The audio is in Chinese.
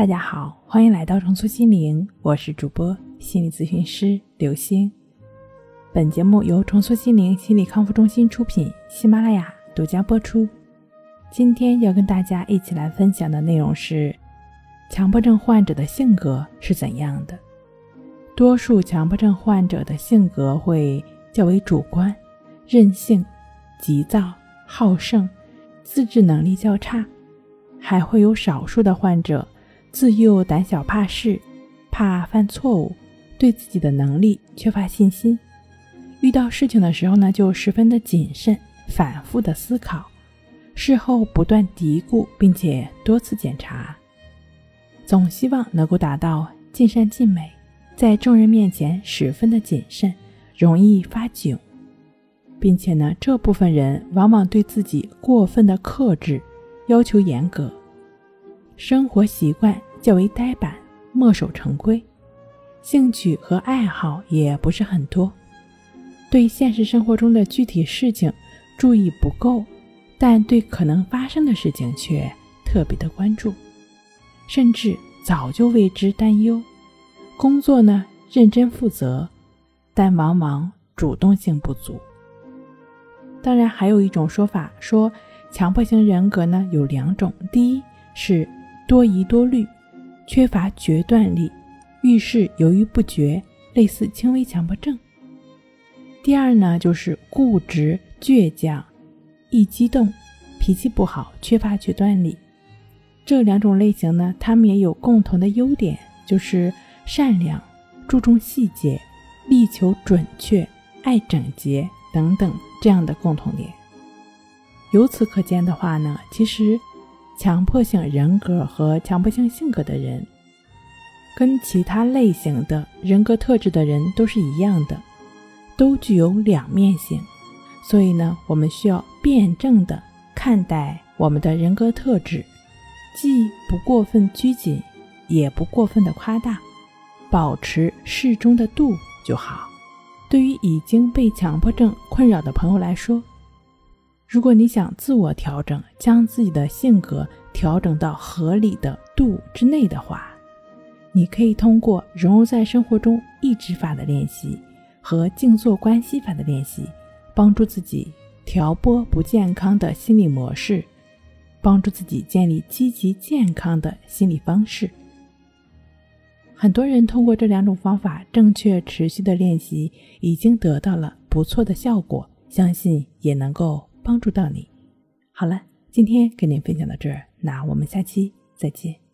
大家好，欢迎来到重塑心灵，我是主播心理咨询师刘星。本节目由重塑心灵心理康复中心出品，喜马拉雅独家播出。今天要跟大家一起来分享的内容是：强迫症患者的性格是怎样的？多数强迫症患者的性格会较为主观、任性、急躁、好胜，自制能力较差，还会有少数的患者。自幼胆小怕事，怕犯错误，对自己的能力缺乏信心。遇到事情的时候呢，就十分的谨慎，反复的思考，事后不断嘀咕，并且多次检查，总希望能够达到尽善尽美。在众人面前十分的谨慎，容易发窘，并且呢，这部分人往往对自己过分的克制，要求严格。生活习惯较为呆板，墨守成规，兴趣和爱好也不是很多，对现实生活中的具体事情注意不够，但对可能发生的事情却特别的关注，甚至早就为之担忧。工作呢认真负责，但往往主动性不足。当然，还有一种说法说，强迫型人格呢有两种，第一是。多疑多虑，缺乏决断力，遇事犹豫不决，类似轻微强迫症。第二呢，就是固执倔强，易激动，脾气不好，缺乏决断力。这两种类型呢，他们也有共同的优点，就是善良、注重细节、力求准确、爱整洁等等这样的共同点。由此可见的话呢，其实。强迫性人格和强迫性性格的人，跟其他类型的人格特质的人都是一样的，都具有两面性。所以呢，我们需要辩证的看待我们的人格特质，既不过分拘谨，也不过分的夸大，保持适中的度就好。对于已经被强迫症困扰的朋友来说，如果你想自我调整，将自己的性格调整到合理的度之内的话，你可以通过融入在生活中抑制法的练习和静坐关系法的练习，帮助自己调拨不健康的心理模式，帮助自己建立积极健康的心理方式。很多人通过这两种方法正确持续的练习，已经得到了不错的效果，相信也能够。帮助到你。好了，今天跟您分享到这儿，那我们下期再见。